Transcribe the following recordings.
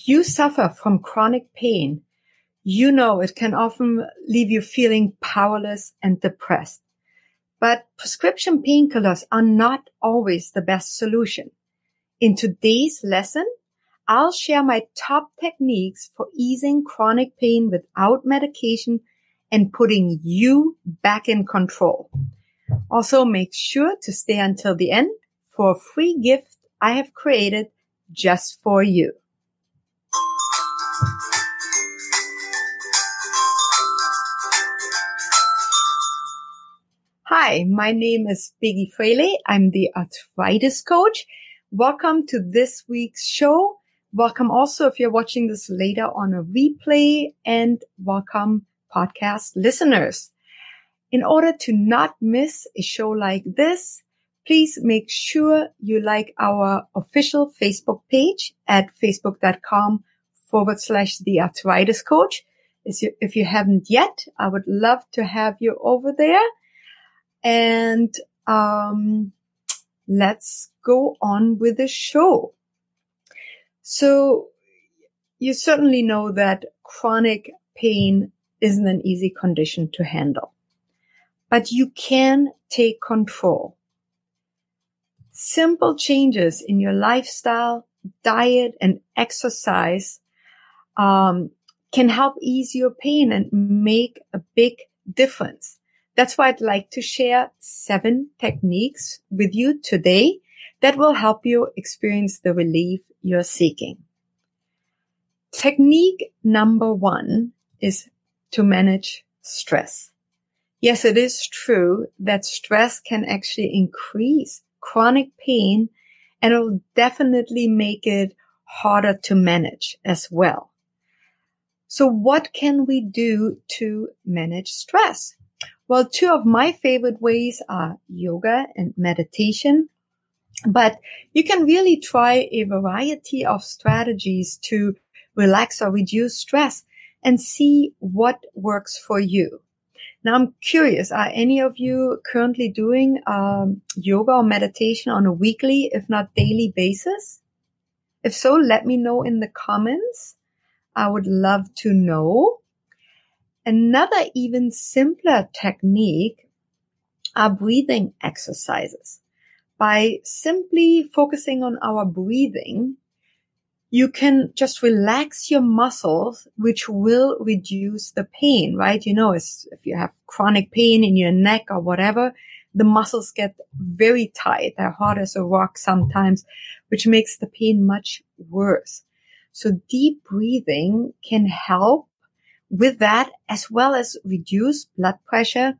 if you suffer from chronic pain, you know it can often leave you feeling powerless and depressed. But prescription painkillers are not always the best solution. In today's lesson, I'll share my top techniques for easing chronic pain without medication and putting you back in control. Also make sure to stay until the end for a free gift I have created just for you. Hi, my name is Birgit Fraley. I'm the arthritis coach. Welcome to this week's show. Welcome also if you're watching this later on a replay and welcome podcast listeners. In order to not miss a show like this, please make sure you like our official Facebook page at facebook.com forward slash the arthritis coach. If you haven't yet, I would love to have you over there. And, um, let's go on with the show. So you certainly know that chronic pain isn't an easy condition to handle, but you can take control. Simple changes in your lifestyle, diet and exercise, um, can help ease your pain and make a big difference. That's why I'd like to share seven techniques with you today that will help you experience the relief you're seeking. Technique number one is to manage stress. Yes, it is true that stress can actually increase chronic pain and it will definitely make it harder to manage as well. So what can we do to manage stress? Well, two of my favorite ways are yoga and meditation. But you can really try a variety of strategies to relax or reduce stress and see what works for you. Now I'm curious, are any of you currently doing um, yoga or meditation on a weekly, if not daily basis? If so, let me know in the comments. I would love to know. Another even simpler technique are breathing exercises. By simply focusing on our breathing, you can just relax your muscles, which will reduce the pain, right? You know, if you have chronic pain in your neck or whatever, the muscles get very tight. They're hard as a rock sometimes, which makes the pain much worse. So deep breathing can help with that as well as reduce blood pressure.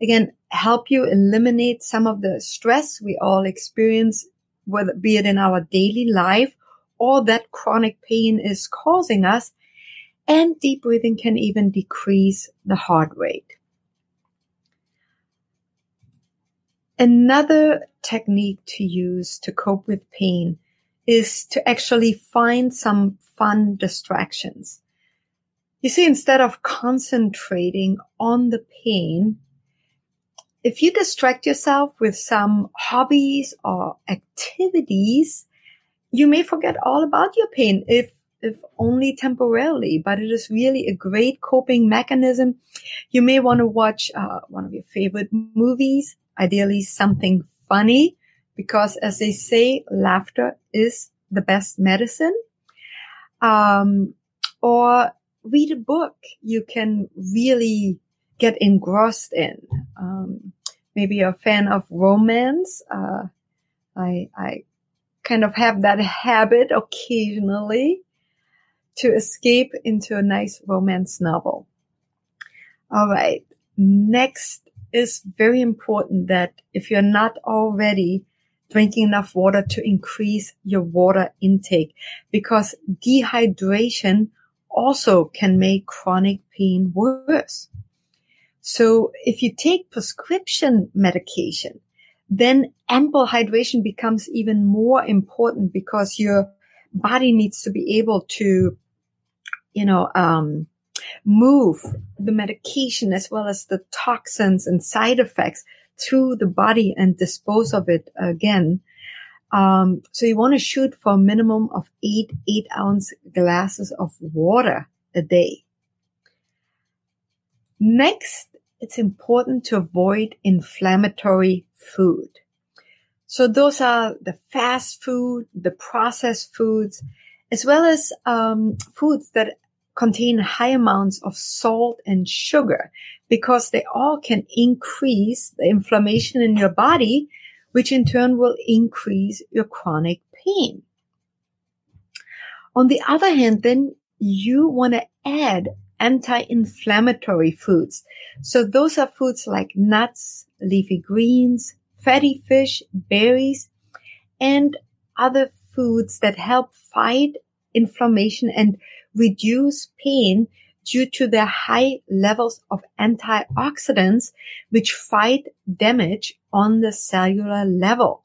Again, help you eliminate some of the stress we all experience, whether be it in our daily life or that chronic pain is causing us. And deep breathing can even decrease the heart rate. Another technique to use to cope with pain is to actually find some fun distractions. You see, instead of concentrating on the pain, if you distract yourself with some hobbies or activities you may forget all about your pain if if only temporarily, but it is really a great coping mechanism. You may want to watch uh, one of your favorite movies, ideally something funny, because as they say, laughter is the best medicine. Um, or read a book you can really get engrossed in. Um, maybe you're a fan of romance. Uh, I, I kind of have that habit occasionally to escape into a nice romance novel. All right. Next is very important that if you're not already drinking enough water to increase your water intake because dehydration also can make chronic pain worse. So if you take prescription medication, then ample hydration becomes even more important because your body needs to be able to, you know, um, move the medication as well as the toxins and side effects through the body and dispose of it again. Um, so you want to shoot for a minimum of eight, eight ounce glasses of water a day. Next, it's important to avoid inflammatory food. So those are the fast food, the processed foods, as well as um, foods that contain high amounts of salt and sugar because they all can increase the inflammation in your body, which in turn will increase your chronic pain. On the other hand, then you want to add anti-inflammatory foods. So those are foods like nuts, leafy greens, fatty fish, berries, and other foods that help fight inflammation and reduce pain due to their high levels of antioxidants, which fight damage on the cellular level.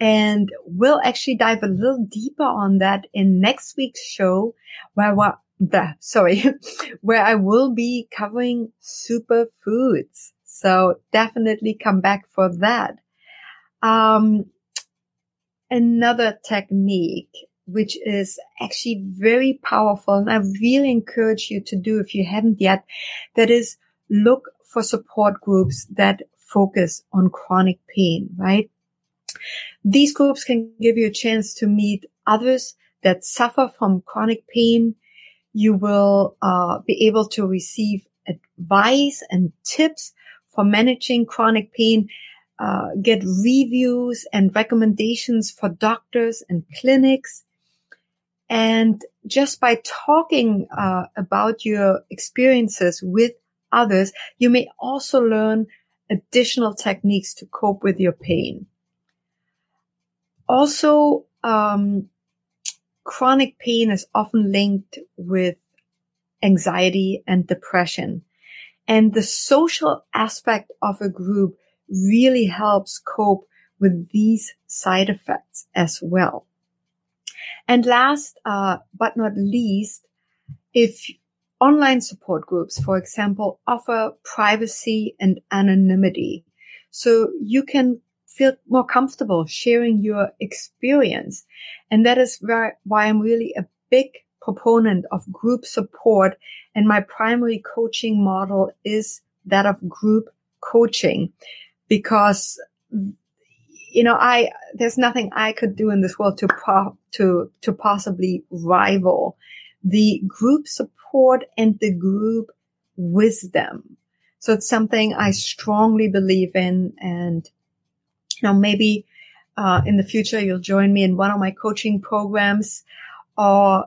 And we'll actually dive a little deeper on that in next week's show where we're, sorry, where I will be covering superfoods. So definitely come back for that. Um, another technique which is actually very powerful. And I really encourage you to do if you haven't yet. That is look for support groups that focus on chronic pain, right? These groups can give you a chance to meet others that suffer from chronic pain. You will uh, be able to receive advice and tips for managing chronic pain, uh, get reviews and recommendations for doctors and clinics, and just by talking uh, about your experiences with others, you may also learn additional techniques to cope with your pain. Also, um, chronic pain is often linked with anxiety and depression. And the social aspect of a group really helps cope with these side effects as well. And last, uh, but not least, if online support groups, for example, offer privacy and anonymity, so you can feel more comfortable sharing your experience. And that is why I'm really a big proponent of group support. And my primary coaching model is that of group coaching because you know, I, there's nothing I could do in this world to, pro, to, to possibly rival the group support and the group wisdom. So it's something I strongly believe in. And, you know, maybe, uh, in the future, you'll join me in one of my coaching programs or,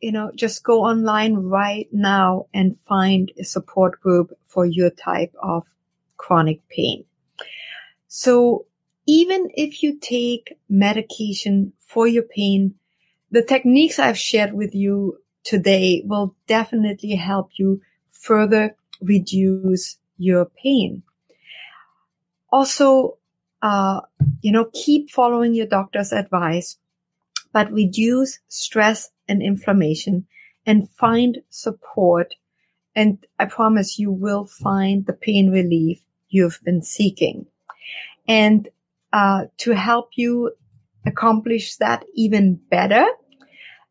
you know, just go online right now and find a support group for your type of chronic pain. So even if you take medication for your pain, the techniques I've shared with you today will definitely help you further reduce your pain. Also, uh, you know, keep following your doctor's advice, but reduce stress and inflammation and find support. And I promise you will find the pain relief you've been seeking. And uh, to help you accomplish that even better.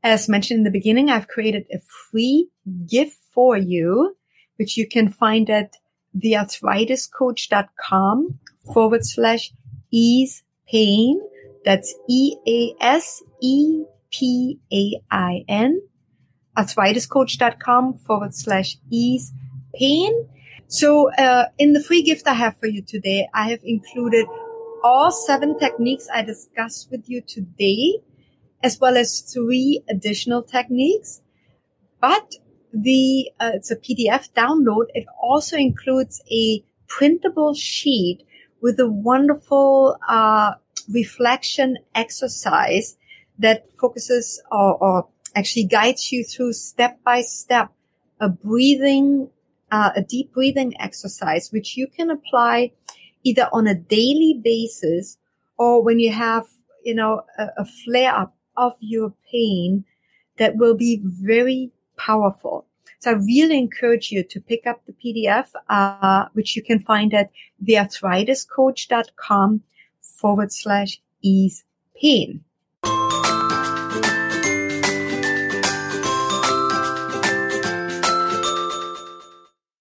As mentioned in the beginning, I've created a free gift for you, which you can find at thearthritiscoach.com forward slash ease pain. That's E-A-S-E-P-A-I-N arthritiscoach.com forward slash ease pain. So, uh, in the free gift I have for you today, I have included all seven techniques I discussed with you today, as well as three additional techniques. But the, uh, it's a PDF download. It also includes a printable sheet with a wonderful, uh, reflection exercise that focuses or, or actually guides you through step by step a breathing, uh, a deep breathing exercise, which you can apply either on a daily basis or when you have, you know, a, a flare up of your pain that will be very powerful. So I really encourage you to pick up the PDF, uh, which you can find at thearthritiscoach.com forward slash ease pain.